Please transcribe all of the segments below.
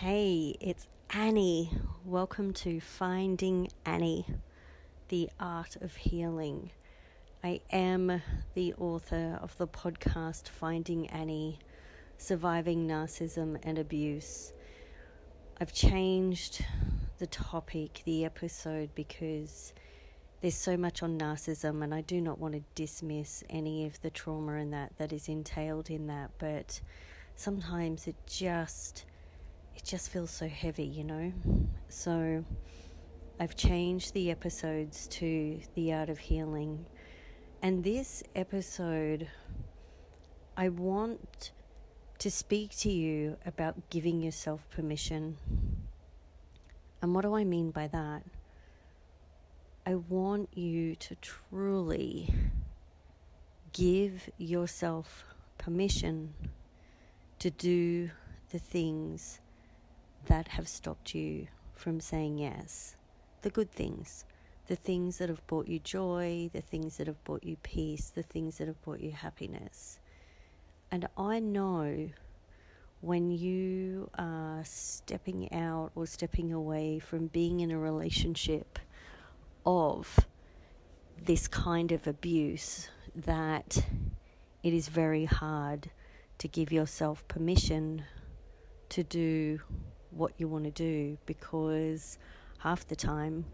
Hey, it's Anni. Welcome to Finding Anni, the art of healing. I am the author of the podcast Finding Anni Surviving Narcissism and Abuse. I've changed the topic, the episode, because there's so much on narcissism, and I do not want to dismiss any of the trauma and that that is entailed in that, but sometimes it just it just feels so heavy, you know? So I've changed the episodes to The Art of Healing. And this episode, I want to speak to you about giving yourself permission. And what do I mean by that? I want you to truly give yourself permission to do the things that have stopped you from saying yes. The good things, the things that have brought you joy, the things that have brought you peace, the things that have brought you happiness. And I know when you are stepping out or stepping away from being in a relationship of this kind of abuse that it is very hard to give yourself permission to do what you want to do because half the time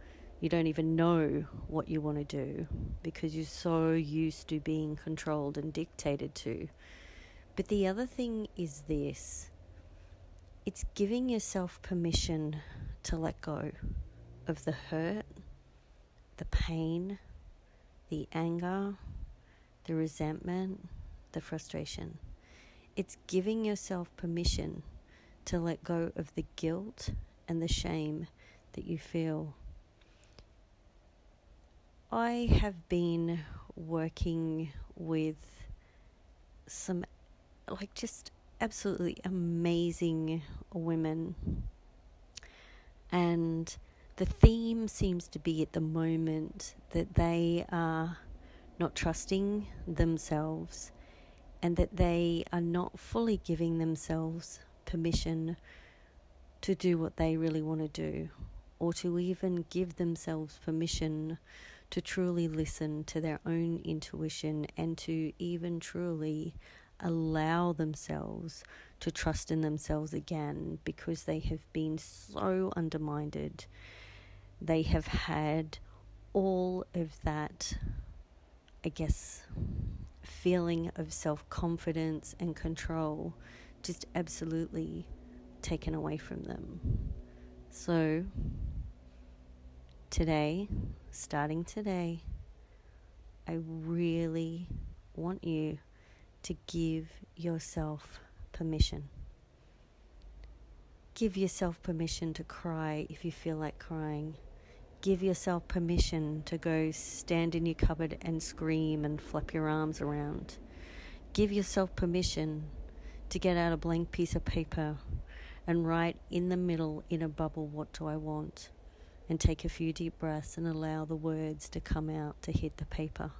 you don't even know what you want to do because you're so used to being controlled and dictated to. But the other thing is this it's giving yourself permission to let go of the hurt, the pain, the anger, the resentment, the frustration. It's giving yourself permission to let go of the guilt and the shame that you feel. I have been working with some, like, just absolutely amazing women. And the theme seems to be at the moment that they are not trusting themselves and that they are not fully giving themselves permission to do what they really want to do, or to even give themselves permission to truly listen to their own intuition and to even truly allow themselves to trust in themselves again because they have been so undermined. They have had all of that, I guess, feeling of self confidence and control just absolutely taken away from them. So, today, starting today, I really want you to give yourself permission. Give yourself permission to cry if you feel like crying. Give yourself permission to go stand in your cupboard and scream and flap your arms around. Give yourself permission to get out a blank piece of paper and write in the middle in a bubble, What do I want? And take a few deep breaths and allow the words to come out to hit the paper.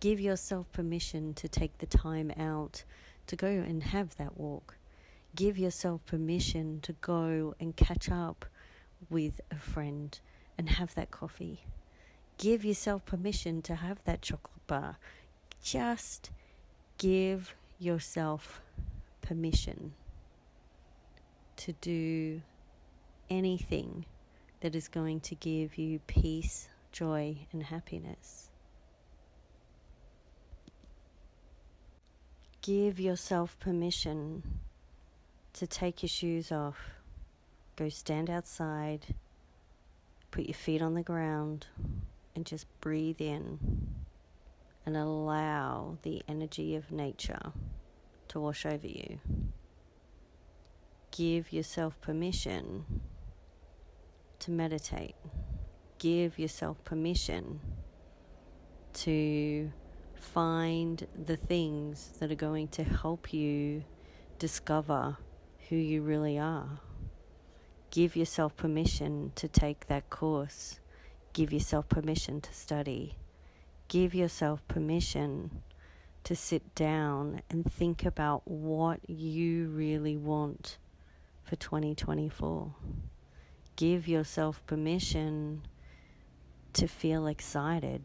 Give yourself permission to take the time out to go and have that walk. Give yourself permission to go and catch up with a friend and have that coffee. Give yourself permission to have that chocolate bar. Just give yourself permission to do anything that is going to give you peace, joy, and happiness. Give yourself permission to take your shoes off, go stand outside, put your feet on the ground, and just breathe in and allow the energy of nature wash over you. Give yourself permission to meditate. Give yourself permission to find the things that are going to help you discover who you really are. Give yourself permission to take that course. Give yourself permission to study. Give yourself permission to sit down and think about what you really want for 2024. Give yourself permission to feel excited.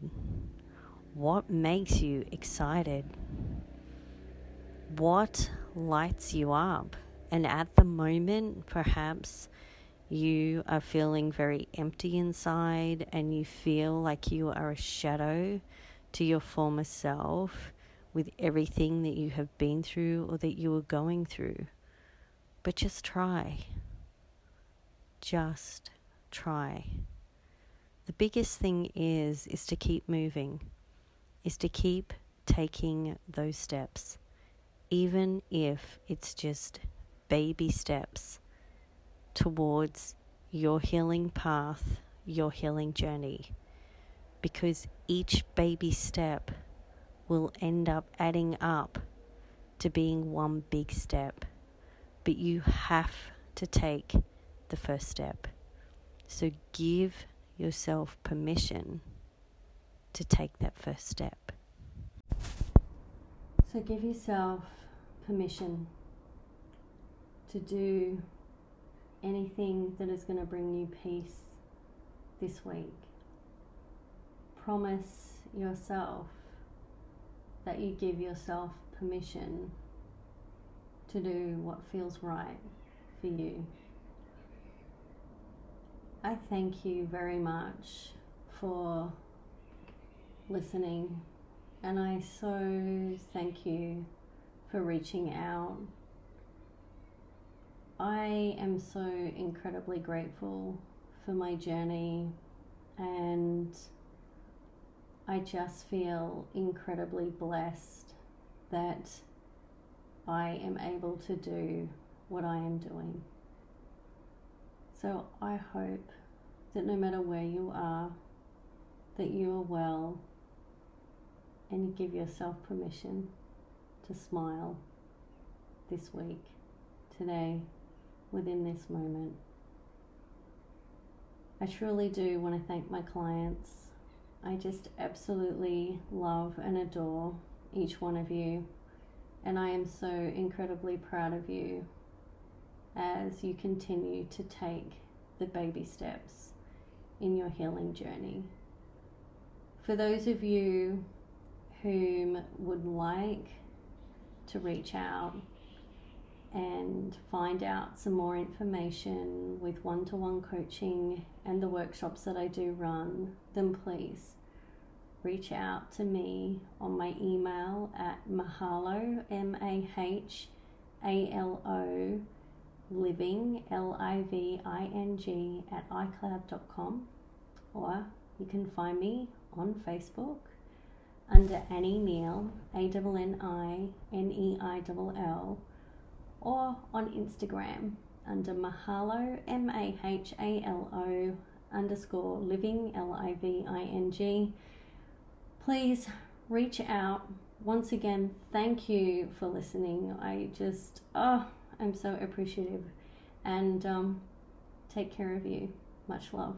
What makes you excited? What lights you up? And at the moment, perhaps you are feeling very empty inside and you feel like you are a shadow to your former self with everything that you have been through or that you are going through. But just try. Just try. The biggest thing is is to keep moving. Is to keep taking those steps. Even if it's just baby steps towards your healing path, your healing journey. Because each baby step will end up adding up to being one big step. But you have to take the first step. So give yourself permission to take that first step. So give yourself permission to do anything that is going to bring you peace this week. Promise yourself that you give yourself permission to do what feels right for you. I thank you very much for listening, and I so thank you for reaching out I am so incredibly grateful for my journey and I just feel incredibly blessed that I am able to do what I am doing. So I hope that no matter where you are, that you are well and you give yourself permission to smile this week, today, within this moment. I truly do want to thank my clients. I just absolutely love and adore each one of you, and I am so incredibly proud of you as you continue to take the baby steps in your healing journey. For those of you whom would like to reach out and find out some more information with one to one coaching and the workshops that I do run, then please reach out to me on my email at mahalo, M A H A L O, living, L I V I N G, at iCloud.com, or you can find me on Facebook under Anni Neill, A N N I N E I L L or on Instagram under Mahalo, M A H A L O underscore living, L I V I N G. Please reach out. Once again, thank you for listening. I just, oh, I'm so appreciative. And um, take care of you. Much love.